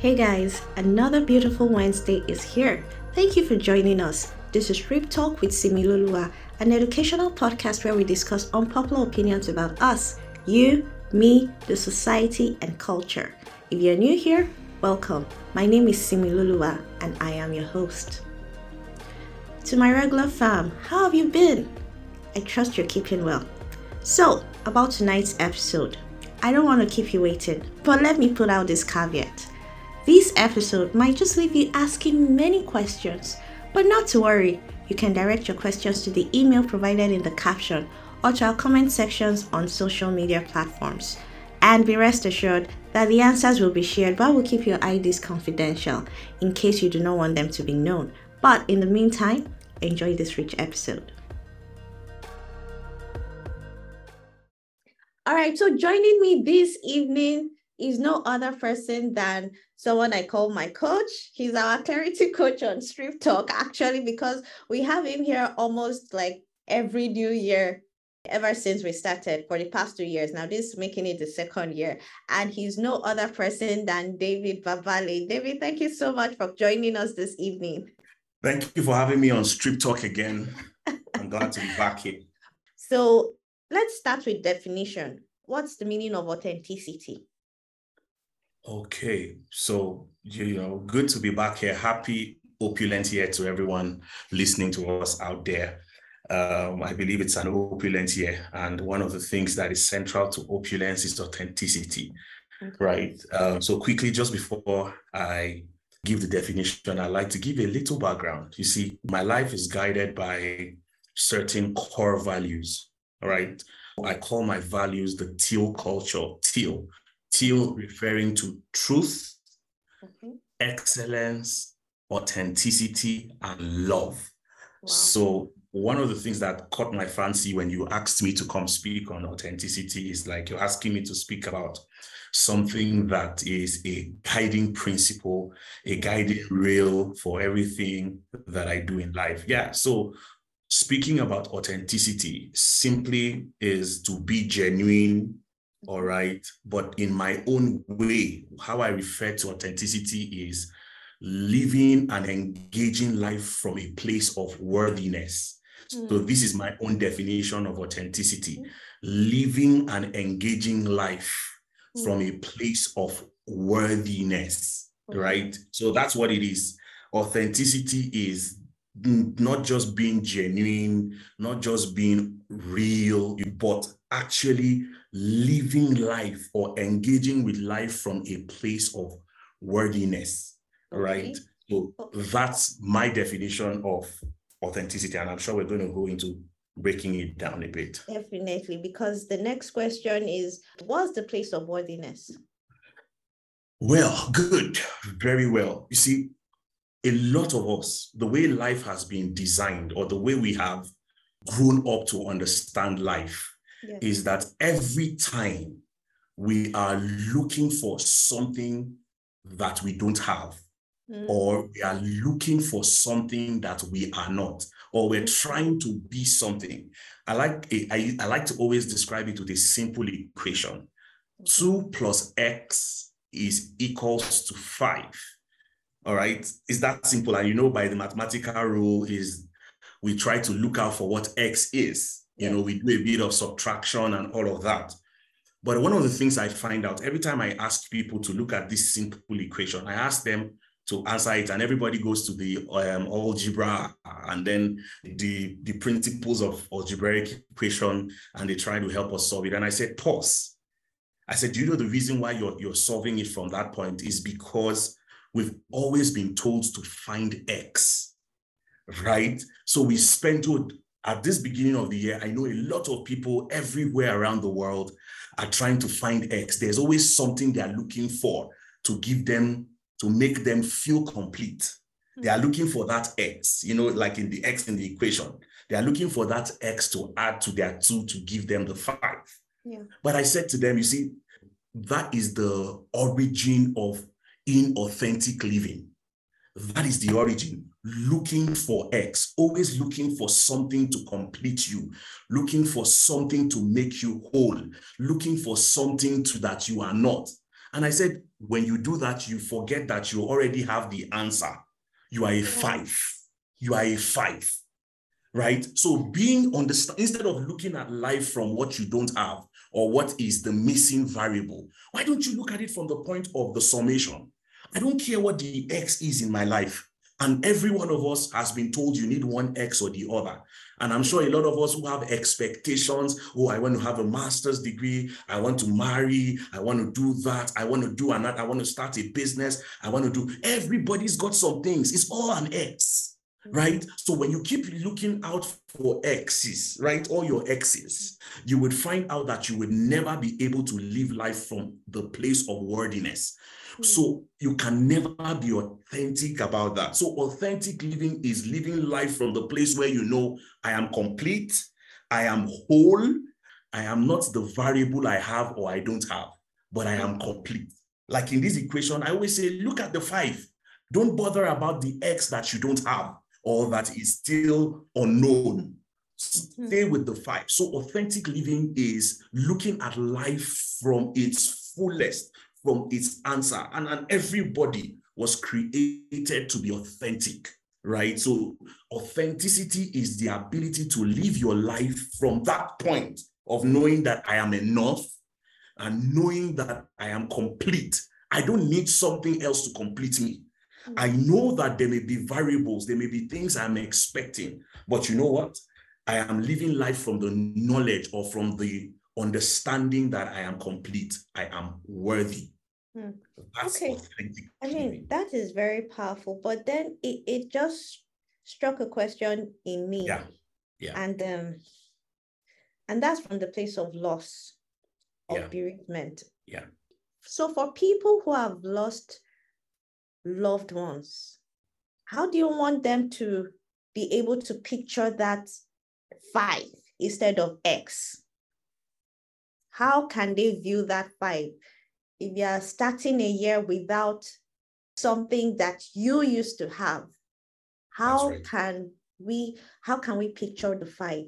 Hey guys, another beautiful Wednesday is here. Thank you for joining us. This is Script Talk with Similolua, an educational podcast where we discuss unpopular opinions about us, you, me, the society, and culture. If you're new here, welcome. My name is Similolua, and I am your host. To my regular fam, how have you been? I trust you're keeping well. So, about tonight's episode, I don't want to keep you waiting, but let me put out this caveat. This episode might just leave you asking many questions, but not to worry, you can direct your questions to the email provided in the caption or to our comment sections on social media platforms. And be rest assured that the answers will be shared, but we'll keep your IDs confidential in case you do not want them to be known. But in the meantime, enjoy this rich episode. All right, so joining me this evening is no other person than someone I call my coach. He's our clarity coach on Script Talk, actually, because we have him here almost like every new year ever since we started for the past two years. Now, this is making it the second year. And he's no other person than David Babale. David, thank you so much for joining us this evening. Thank you for having me on Script Talk again. I'm glad to be back here. So let's start with definition. What's the meaning of authenticity? Okay, so you know, good to be back here. Happy opulent year to everyone listening to us out there. Um, I believe it's an opulent year, and one of the things that is central to opulence is authenticity, okay. right? Um, so quickly, just before I give the definition, I'd like to give a little background. You see, my life is guided by certain core values, all right? I call my values the teal culture, teal, teal referring to truth, mm-hmm. excellence, authenticity, and love. Wow. So one of the things that caught my fancy when you asked me to come speak on authenticity is like you're asking me to speak about something that is a guiding principle, a guiding rail for everything that I do in life. Yeah. So speaking about authenticity simply is to be genuine, all right? But in my own way, how I refer to authenticity is living and engaging life from a place of worthiness. Mm. So this is my own definition of authenticity. Mm. Living and engaging life mm. from a place of worthiness, right? So that's what it is. Authenticity is not just being genuine, not just being real, but actually living life or engaging with life from a place of worthiness, okay. right? So that's my definition of authenticity. And I'm sure we're going to go into breaking it down a bit. Definitely, because the next question is what's the place of worthiness? Well, good, very well. You see, a lot of us, the way life has been designed or the way we have grown up to understand life yes. is that every time we are looking for something that we don't have, mm. or we are looking for something that we are not, or we're mm. trying to be something. I like I, I like to always describe it with a simple equation. Two plus X is equals to five all right. It's that simple. And you know, by the mathematical rule, is we try to look out for what X is. You know, we do a bit of subtraction and all of that. But one of the things I find out every time I ask people to look at this simple equation, I ask them to answer it, and everybody goes to the um, algebra and then the, the principles of algebraic equation, and they try to help us solve it. And I said, pause. I said, do you know the reason why you're, you're solving it from that point is because we've always been told to find X, right? So we spent oh, at this beginning of the year, I know a lot of people everywhere around the world are trying to find X. There's always something they're looking for to give them, to make them feel complete. They are looking for that X, you know, like in the X in the equation. They are looking for that X to add to their two to give them the five. Yeah. But I said to them, you see, that is the origin of inauthentic living. That is the origin. Looking for X, always looking for something to complete you, looking for something to make you whole, looking for something to that you are not. And I said, when you do that, you forget that you already have the answer. You are a five. You are a five. Right? So being on the instead of looking at life from what you don't have or what is the missing variable, why don't you look at it from the point of the summation? I don't care what the X is in my life. And every one of us has been told you need one X or the other. And I'm sure a lot of us who have expectations oh, I want to have a master's degree. I want to marry. I want to do that. I want to do another. I want to start a business. I want to do. Everybody's got some things. It's all an X, hmm. right? So when you keep looking out for X's, right, all your X's, you would find out that you would never be able to live life from the place of worthiness. So you can never be authentic about that. So authentic living is living life from the place where you know I am complete, I am whole, I am not the variable I have or I don't have, but I am complete. Like in this equation, I always say, look at the five. Don't bother about the X that you don't have or that is still unknown. Hmm. Stay with the five. So authentic living is looking at life from its fullest, from its answer. And, and everybody was created to be authentic, right? So authenticity is the ability to live your life from that point of knowing that I am enough and knowing that I am complete. I don't need something else to complete me. Hmm. I know that there may be variables, there may be things I'm expecting, but you know what? I am living life from the knowledge or from the understanding that I am complete, I am worthy. Hmm. okay. I mean, that is very powerful, but then it, it just struck a question in me. Yeah. Yeah. And um and that's from the place of loss, of yeah. bereavement. Yeah. So for people who have lost loved ones, how do you want them to be able to picture that five instead of X? How can they view that five? If you are starting a year without something that you used to have, how right. can we how can we picture the five?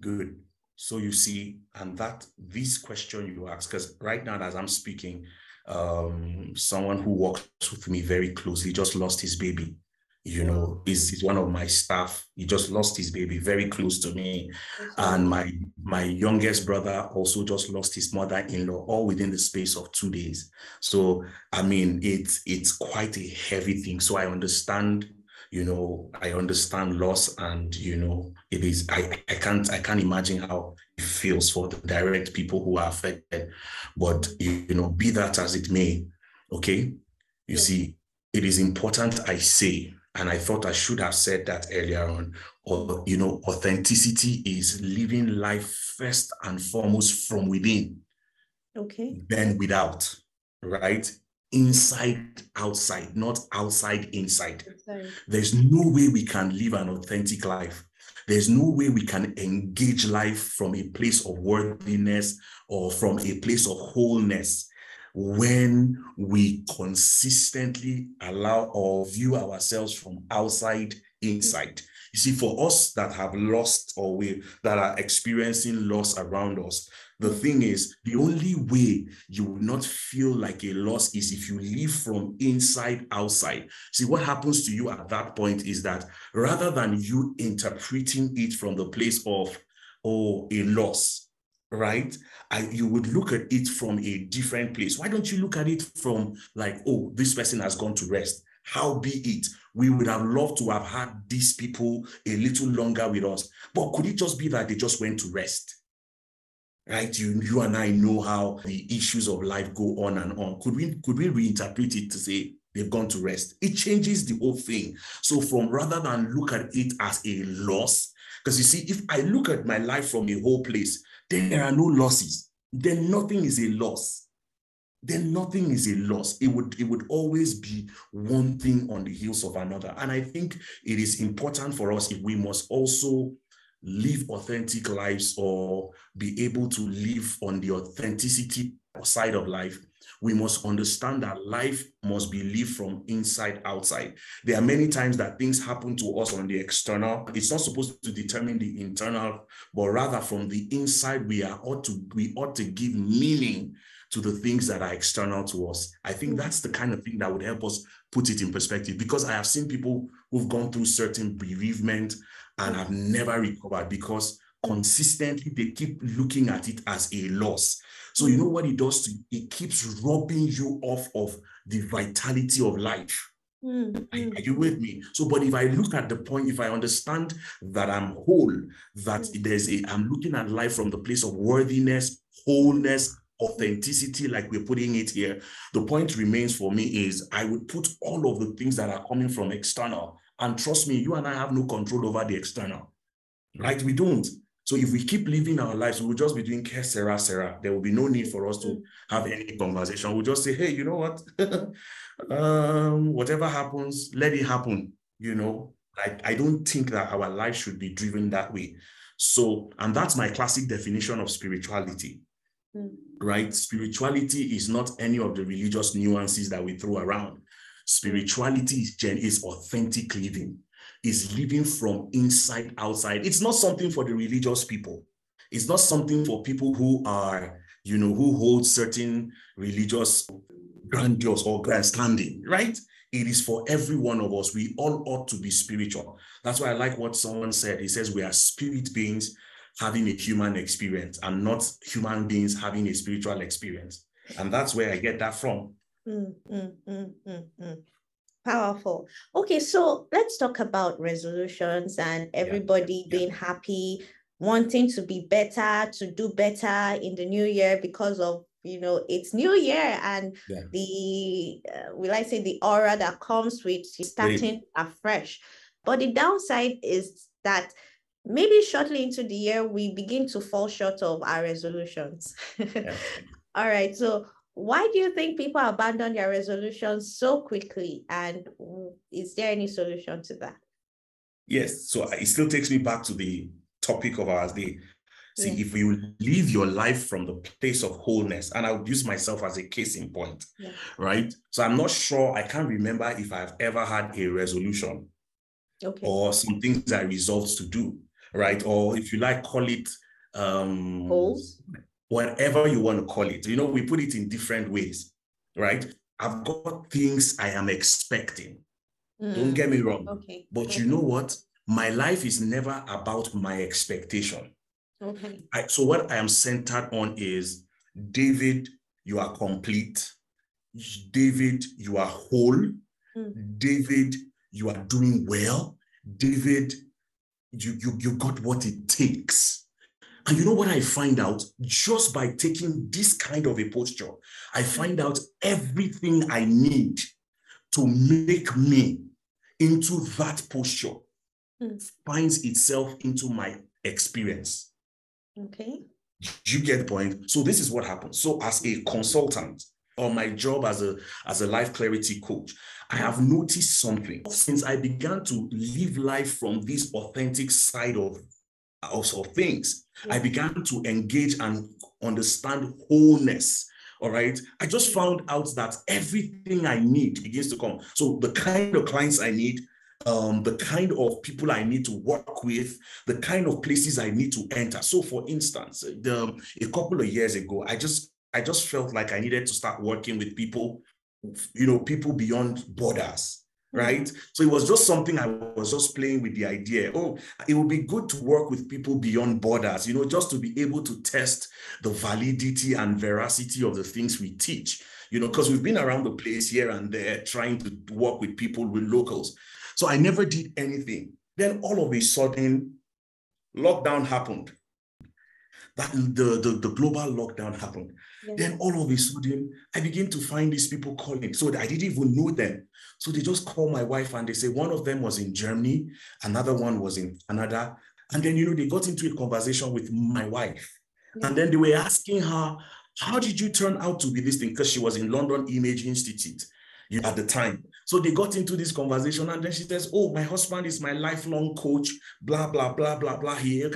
Good. So you see, and that this question you ask, because right now as I'm speaking, um, someone who works with me very closely just lost his baby you know is, is one of my staff. He just lost his baby very close to me. And my my youngest brother also just lost his mother-in-law all within the space of two days. So i mean it's it's quite a heavy thing. So i understand you know i understand loss and you know it is i i can't i can't imagine how it feels for the direct people who are affected. But you know be that as it may okay you see it is important i say and I thought I should have said that earlier on. Or, you know, authenticity is living life first and foremost from within. Okay. Then without, right? Inside, outside, not outside, inside. Sorry. There's no way we can live an authentic life. There's no way we can engage life from a place of worthiness or from a place of wholeness when we consistently allow or view ourselves from outside inside. You see, for us that have lost or we that are experiencing loss around us, the thing is, the only way you will not feel like a loss is if you live from inside outside. See, what happens to you at that point is that rather than you interpreting it from the place of, oh, a loss, right? You would look at it from a different place. Why don't you look at it from like, oh, this person has gone to rest? How be it? We would have loved to have had these people a little longer with us. But could it just be that they just went to rest? Right? You, you and I know how the issues of life go on and on. Could we could we reinterpret it to say they've gone to rest? It changes the whole thing. So from rather than look at it as a loss, because you see, if I look at my life from a whole place, there are no losses. Then nothing is a loss. Then nothing is a loss. It would, it would always be one thing on the heels of another. And I think it is important for us if we must also live authentic lives or be able to live on the authenticity side of life we must understand that life must be lived from inside outside. There are many times that things happen to us on the external. It's not supposed to determine the internal, but rather from the inside, we are ought to we ought to give meaning to the things that are external to us. I think mm. that's the kind of thing that would help us put it in perspective because I have seen people who've gone through certain bereavement and have never recovered because consistently they keep looking at it as a loss. So you know what it does to it keeps robbing you off of the vitality of life. Mm-hmm. Are, you with me? So, but if I look at the point, if I understand that I'm whole, that mm-hmm. there's a, I'm looking at life from the place of worthiness, wholeness, authenticity, like we're putting it here, the point remains for me is I would put all of the things that are coming from external. And trust me, you and I have no control over the external, right? We don't. So if we keep living our lives, we will just be doing care, Sarah, Sarah. There will be no need for us to have any conversation. We'll just say, hey, you know what? um, whatever happens, let it happen. You know, I, I don't think that our life should be driven that way. So, and that's my classic definition of spirituality. Mm. Right? Spirituality is not any of the religious nuances that we throw around. Spirituality is, is authentic living is living from inside outside. It's not something for the religious people. It's not something for people who are, you know, who hold certain religious grandiose or grandstanding, right? It is for every one of us. We all ought to be spiritual. That's why I like what someone said. He says we are spirit beings having a human experience and not human beings having a spiritual experience. And that's where I get that from. Mm, mm, mm, mm, mm. Powerful. Okay, so let's talk about resolutions and everybody yeah. being happy, wanting to be better, to do better in the new year because of you know it's new year and yeah. the uh, will I say the aura that comes with starting afresh. But the downside is that maybe shortly into the year we begin to fall short of our resolutions. Yeah. All right, so why do you think people abandon their resolutions so quickly? And is there any solution to that? Yes. So it still takes me back to the topic of ours. The see, yeah. if you live your life from the place of wholeness, and I would use myself as a case in point, yeah. right? So I'm not sure, I can't remember if I've ever had a resolution okay. or some things I resolved to do, right? Or if you like, call it um goals whatever you want to call it. You know, we put it in different ways, right? I've got things I am expecting. Mm. Don't get me wrong. Okay. But okay. you know what? My life is never about my expectation. Okay. I, so what I am centered on is David, you are complete. David, you are whole. Mm. David, you are doing well. David, you, you, you got what it takes. And you know what I find out? Just by taking this kind of a posture, I find out everything I need to make me into that posture mm. finds itself into my experience. Okay. You get the point? So this is what happens. So as a consultant or my job as a as a life clarity coach, I have noticed something since I began to live life from this authentic side of of, of things. I began to engage and understand wholeness. All right. I just found out that everything I need begins to come. So the kind of clients I need, um, the kind of people I need to work with, the kind of places I need to enter. So, for instance, the, a couple of years ago, I just I just felt like I needed to start working with people, you know, people beyond borders right? Mm-hmm. So it was just something I was just playing with the idea. Oh, it would be good to work with people beyond borders, you know, just to be able to test the validity and veracity of the things we teach, you know, because we've been around the place here and there trying to work with people, with locals. So I never did anything. Then all of a sudden, lockdown happened. That the, the, the global lockdown happened. Then all of a sudden, I begin to find these people calling. So I didn't even know them. So they just call my wife and they say one of them was in Germany, another one was in Canada. And then, you know, they got into a conversation with my wife. And then they were asking her, How did you turn out to be this thing? Because she was in London Image Institute at the time. So they got into this conversation and then she says, Oh, my husband is my lifelong coach, blah, blah, blah, blah, blah. Here.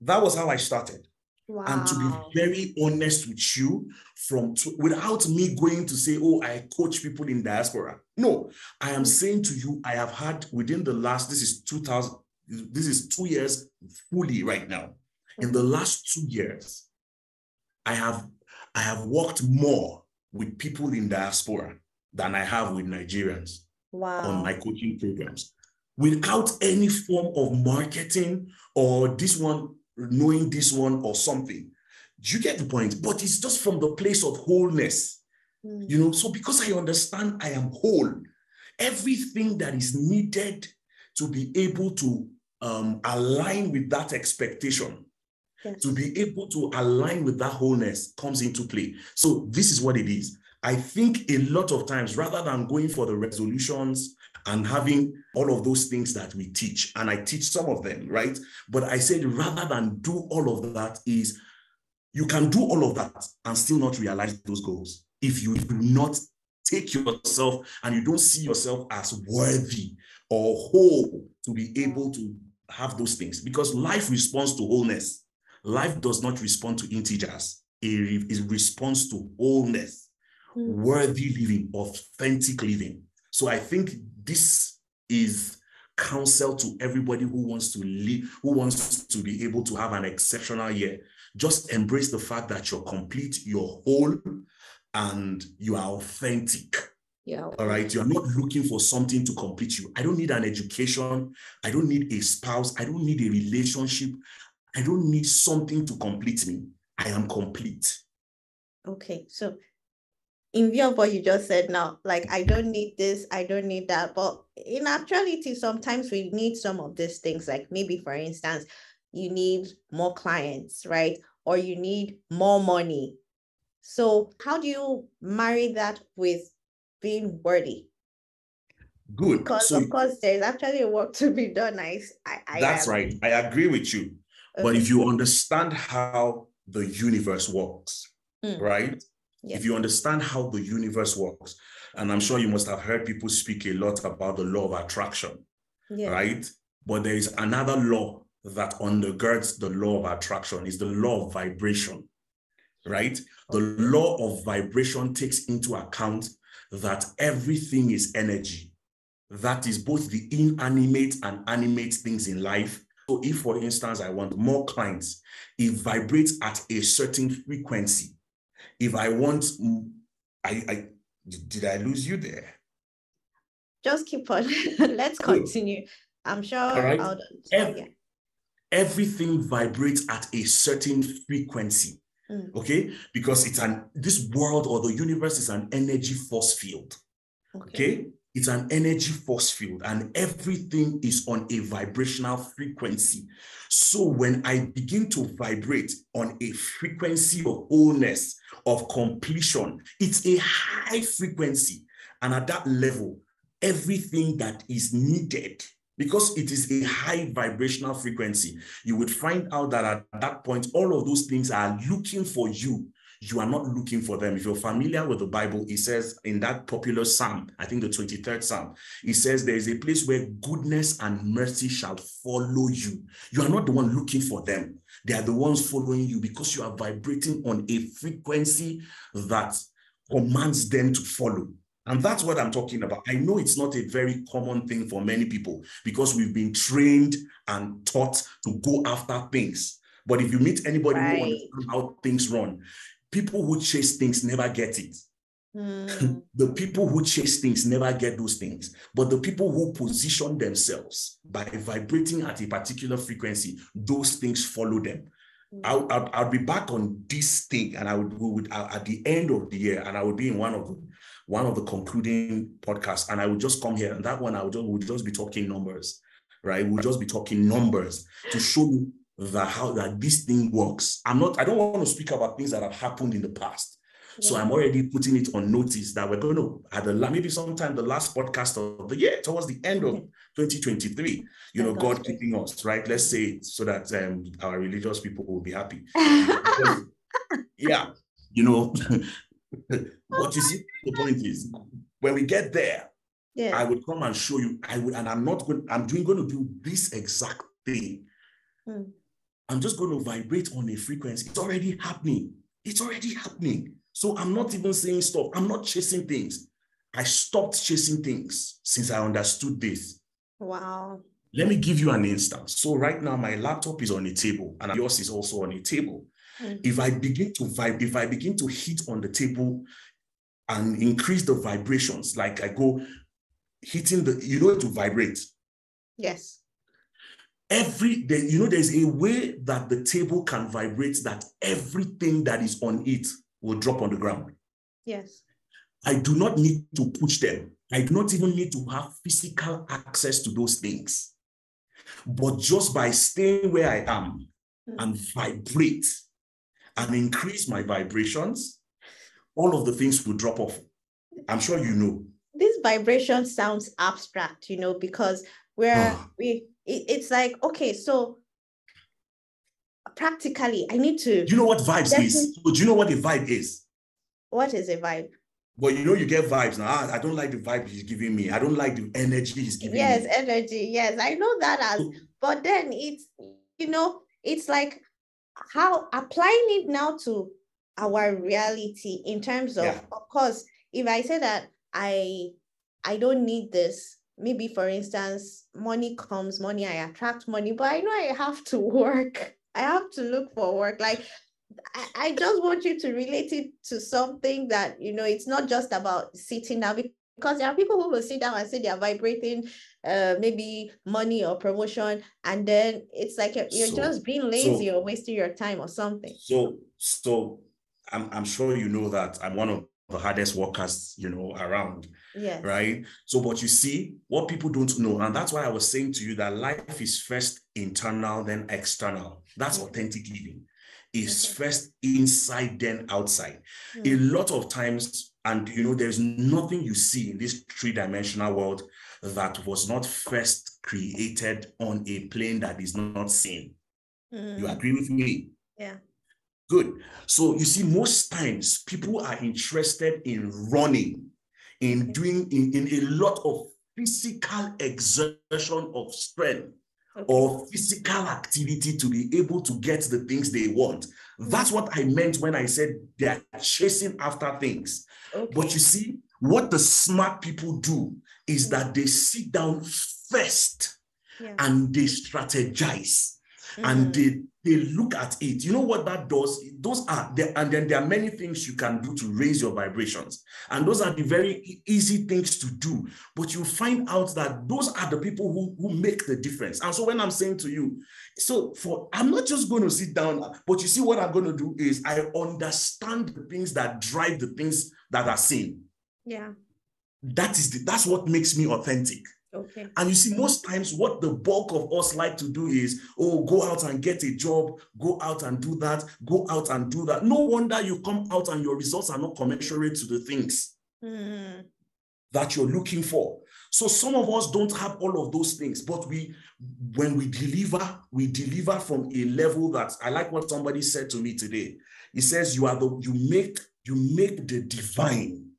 That was how I started. Wow. And to be very honest with you, from to, without me going to say, oh, I coach people in diaspora. No, I am saying to you, I have had within the last, this is 2000, this is two years fully right now. In the last two years, I have I have worked more with people in diaspora than I have with Nigerians wow. on my coaching programs without any form of marketing or this one knowing this one or something. Do You get the point, but it's just from the place of wholeness. Mm. You know, so because I understand I am whole, everything that is needed to be able to um, align with that expectation, yes. to be able to align with that wholeness comes into play. So this is what it is. I think a lot of times, rather than going for the resolutions and having all of those things that we teach, and I teach some of them, right? But I said rather than do all of that, is you can do all of that and still not realize those goals if you do not take yourself and you don't see yourself as worthy or whole to be able to have those things because life responds to wholeness. Life does not respond to integers, it, it responds to wholeness mm. worthy living, authentic living. So I think this is counsel to everybody who wants to live, who wants to be able to have an exceptional year. Just embrace the fact that you're complete, you're whole, and you are authentic. Yeah. All right. You're not looking for something to complete you. I don't need an education. I don't need a spouse. I don't need a relationship. I don't need something to complete me. I am complete. Okay. So in view of what you just said now, like I don't need this, I don't need that. But in actuality, sometimes we need some of these things. Like maybe, for instance, you need more clients, right? Or you need more money. So how do you marry that with being worthy? Good. Because so, of course there's actually a work to be done. I, I that's right. I agree with you. Okay. But if you understand how the universe works, mm. right? Yes. If you understand how the universe works, and I'm sure you must have heard people speak a lot about the law of attraction, right? But there is another law that undergirds the law of attraction is the law of vibration, right? The law of vibration takes into account that everything is energy. That is both the inanimate and animate things in life. So if, for instance, I want more clients, it vibrates at a certain frequency if I want, I, I did I lose you there? Just keep on. Let's continue. I'm sure. All right. I'll, Every, yeah. Everything vibrates at a certain frequency. Mm. Okay, because it's an this world or the universe is an energy force field. Okay. okay, it's an energy force field, and everything is on a vibrational frequency. So when I begin to vibrate on a frequency of wholeness, of completion. It's a high frequency. And at that level, everything that is needed, because it is a high vibrational frequency, you would find out that at that point, all of those things are looking for you. You are not looking for them. If you're familiar with the Bible, it says in that popular psalm, I think the 23rd psalm, it says there is a place where goodness and mercy shall follow you. You are not the one looking for them. They are the ones following you because you are vibrating on a frequency that commands them to follow. And that's what I'm talking about. I know it's not a very common thing for many people because we've been trained and taught to go after things. But if you meet anybody right. who understands how things run, people who chase things never get it. Mm. the people who chase things never get those things, but the people who position themselves by vibrating at a particular frequency, those things follow them. Mm. I'll, I'll, I'll, be back on this thing, and I would, would at the end of the year, and I would be in one of the one of the concluding podcasts, and I would just come here, and that one I would just, would just be talking numbers, right? We'll just be talking numbers to show you that how that this thing works. I'm not. I don't want to speak about things that have happened in the past. So I'm already putting it on notice that we're going to, at the maybe sometime the last podcast of the year, towards the end of 2023, you know, God keeping us, right? Let's say so that um, our religious people will be happy. yeah, you know, what you see, the point is when we get there, yeah. I would come and show you. I would, and I'm not going, I'm doing going to do this exact thing. Mm. I'm just going to vibrate on a frequency. It's already happening. It's already happening. So I'm not even saying stop. I'm not chasing things. I stopped chasing things since I understood this. Wow. Let me give you an instance. So right now, my laptop is on a table and yours is also on a table. Mm. If I begin to vibe, if I begin to hit on the table and increase the vibrations, like I go hitting the, you know, to vibrate. Yes. Every day, you know, there's a way that the table can vibrate that everything that is on it will drop on the ground. Yes. I do not need to push them. I do not even need to have physical access to those things. But just by staying where I am mm. and vibrate and increase my vibrations, all of the things will drop off. I'm sure you know. This vibration sounds abstract, you know, because we're oh. we it, it's like okay, so practically I need to. Do you know what vibes is? Do you know what a vibe is? What is a vibe? But you know, you get vibes now. I, I don't like the vibe he's giving me. I don't like the energy he's giving yes, me. Yes, energy. Yes, I know that as. But then it's you know, it's like how applying it now to our reality in terms of, yeah. of course, if I say that I I don't need this, maybe for instance, money comes, money, I attract money, but I know I have to work. I have to look for work. Like I, I just want you to relate it to something that you know it's not just about sitting down because there are people who will sit down and say they are vibrating uh maybe money or promotion and then it's like you're so, just being lazy so, or wasting your time or something so so I'm, I'm sure you know that i'm one of the hardest workers you know around yeah right? So but you see what people don't know and that's why i was saying to you that life is first internal then external. That's mm-hmm. authentic living. Is first inside then outside. Mm-hmm. a lot of times and you know there's nothing you see in this three-dimensional world that was not first created on a plane that is not seen. Mm-hmm. you agree with me? Yeah Good. So you see, most times people are interested in running, in doing in, in a lot of physical exertion of strength okay. or physical activity to be able to get the things they want. Mm-hmm. That's what I meant when I said they're chasing after things. Okay. But you see, what the smart people do is mm. that they sit down first yeah. and they strategize mm. and they they look at it. You know what that does? Those are there, and then there are many things you can do to raise your vibrations. And those are the very easy things to do. But you find out that those are the people who, who make the difference. And so when I'm saying to you, so for I'm not just going to sit down, but you see what I'm going to do is I understand the things that drive the things that are seen. Yeah. That is the, that's what makes me authentic. Okay. And you see, most times what the bulk of us like to do is, oh, go out and get a job, go out and do that, go out and do that. No wonder you come out and your results are not commensurate to the things mm. that you're looking for. So some of us don't have all of those things, but we, when we deliver, we deliver from a level that I like what somebody said to me today. He says, you are the, you make, you make the divine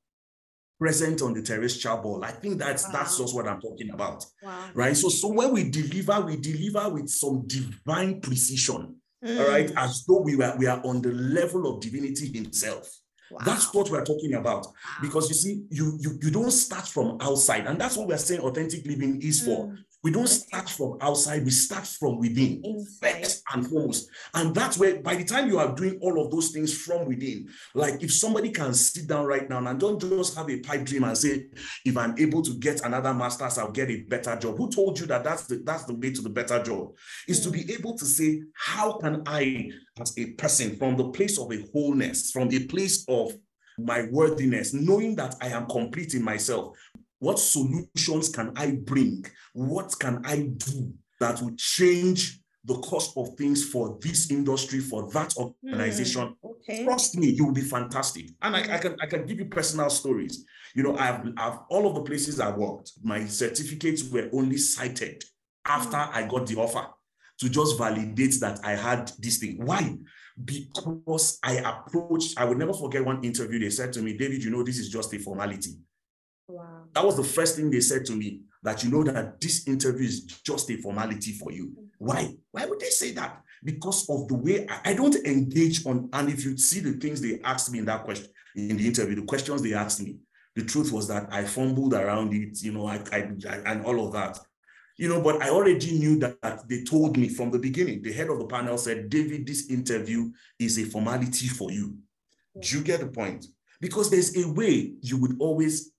present on the terrestrial ball. I think that's wow. that's just what I'm talking about. Wow. Right. So so when we deliver, we deliver with some divine precision. Mm. All right, as though we were we are on the level of divinity himself. Wow. That's what we're talking about. Because you see, you, you you don't start from outside, and that's what we're saying authentic living is for. Mm. We don't start from outside, we start from within, Inside. first and foremost. And that's where, by the time you are doing all of those things from within, like if somebody can sit down right now and don't just have a pipe dream and say, if I'm able to get another master's, I'll get a better job. Who told you that that's the, that's the way to the better job? Is mm. to be able to say, how can I, as a person, from the place of a wholeness, from a place of my worthiness, knowing that I am complete in myself, what solutions can I bring? What can I do that will change the cost of things for this industry, for that organization? Mm, okay. Trust me, you will be fantastic. And I, I, can I can give you personal stories. You know, I've, I've all of the places I worked, my certificates were only cited after mm. I got the offer to just validate that I had this thing. Why? Because I approached, I will never forget one interview. They said to me, David, you know, this is just a formality. Wow. That was the first thing they said to me that you know that this interview is just a formality for you. Why? Why would they say that? Because of the way I, I don't engage on, and if you see the things they asked me in that question, in the interview, the questions they asked me, the truth was that I fumbled around it, you know, I, I, I and all of that. you know, but I already knew that, that they told me from the beginning. The head of the panel said, David, this interview is a formality for you. Do you get the point? Because there's a way you would always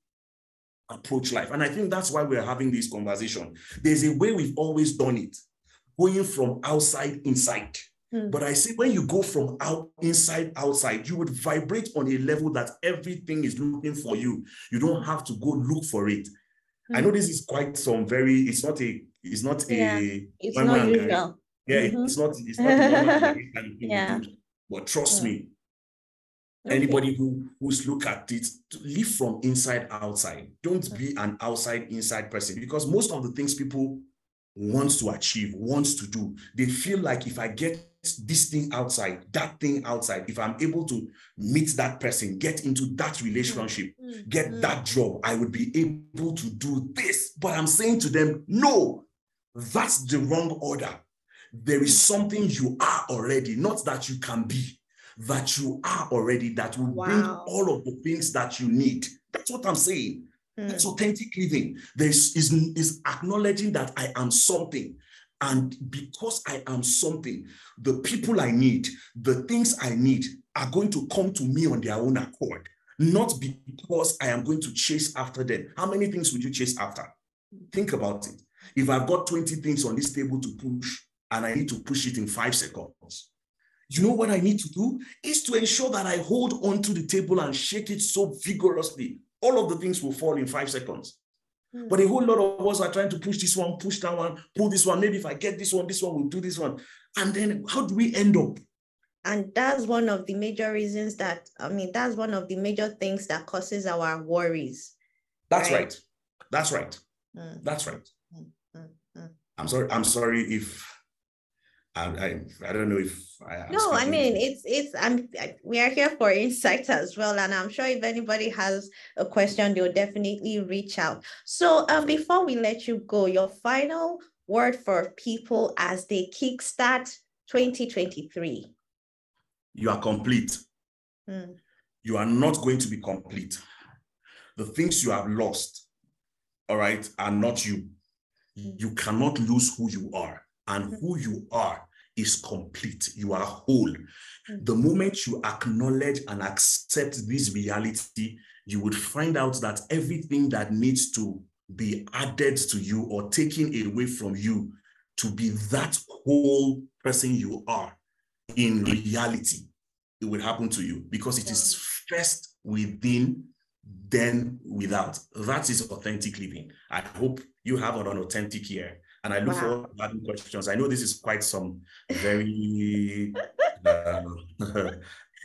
approach life. And I think that's why we're having this conversation. There's a way we've always done it, going from outside inside. Mm. But I say when you go from out inside outside, you would vibrate on a level that everything is looking for you. You don't have to go look for it. Mm. I know this is quite some very. It's not a. It's not yeah. a. It's not usual. Yeah, mm-hmm. it's not. It's not. yeah. But trust me, Okay. Anybody who who's look at it, live from inside outside. Don't be an outside inside person because most of the things people wants to achieve, wants to do, they feel like if I get this thing outside, that thing outside, if I'm able to meet that person, get into that relationship, mm-hmm. get mm-hmm. that job, I would be able to do this. But I'm saying to them, no, that's the wrong order. There is something you are already, not that you can be that you are already that will wow. bring all of the things that you need. That's what I'm saying. Mm. That's authentic living. This is, is acknowledging that I am something. And because I am something, the people I need, the things I need are going to come to me on their own accord, not because I am going to chase after them. How many things would you chase after? Think about it. If I've got 20 things on this table to push and I need to push it in five seconds, you know what I need to do? Is to ensure that I hold onto the table and shake it so vigorously. All of the things will fall in five seconds. Mm. But a whole lot of us are trying to push this one, push that one, pull this one. Maybe if I get this one, this one will do this one. And then how do we end up? And that's one of the major reasons that, I mean, that's one of the major things that causes our worries. That's right. right. That's right. Mm. That's right. Mm. I'm sorry. I'm sorry if I, I, I don't know if I no i mean it's it's i'm we are here for insight as well and i'm sure if anybody has a question they'll definitely reach out. So um before we let you go your final word for people as they kickstart 2023 you are complete. Hmm. you are not going to be complete. The things you have lost all right are not you. Hmm. you cannot lose who you are and mm-hmm. who you are is complete. You are whole. The mm-hmm. moment you acknowledge and accept this reality, you would find out that everything that needs to be added to you or taken away from you to be that whole person you are in reality, it will happen to you because it is first within, then without. That is authentic living. I hope you have an authentic year and I look wow. forward to having questions. I know this is quite some very, uh,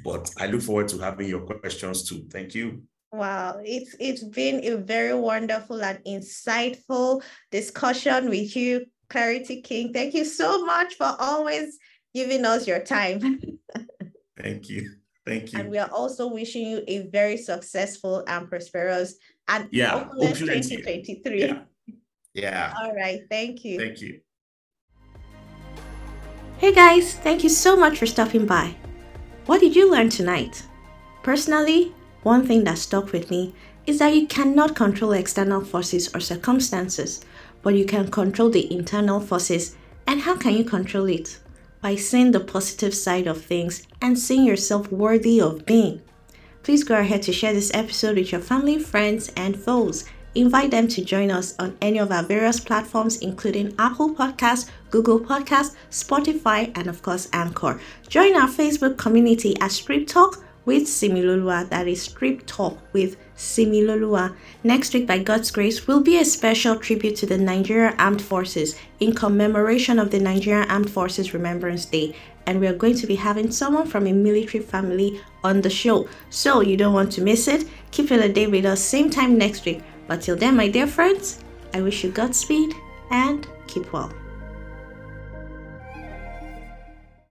but I look forward to having your questions too. Thank you. Wow, it's it's been a very wonderful and insightful discussion with you, Clarity King. Thank you so much for always giving us your time. Thank you. Thank you. And we are also wishing you a very successful and prosperous and yeah, 2023. Yeah. Yeah. All right. Thank you. Thank you. Hey guys, thank you so much for stopping by. What did you learn tonight? Personally, one thing that stuck with me is that you cannot control external forces or circumstances, but you can control the internal forces. And how can you control it? By seeing the positive side of things and seeing yourself worthy of being. Please go ahead to share this episode with your family, friends, and foes invite them to join us on any of our various platforms, including Apple Podcasts, Google Podcasts, Spotify, and of course, Anchor. Join our Facebook community at Script Talk with Similolua. That is Script Talk with Similolua. Next week, by God's grace, will be a special tribute to the Nigerian Armed Forces in commemoration of the Nigerian Armed Forces Remembrance Day. And we are going to be having someone from a military family on the show. So you don't want to miss it. Keep it a day with us, same time next week. But till then, my dear friends, I wish you Godspeed and keep well.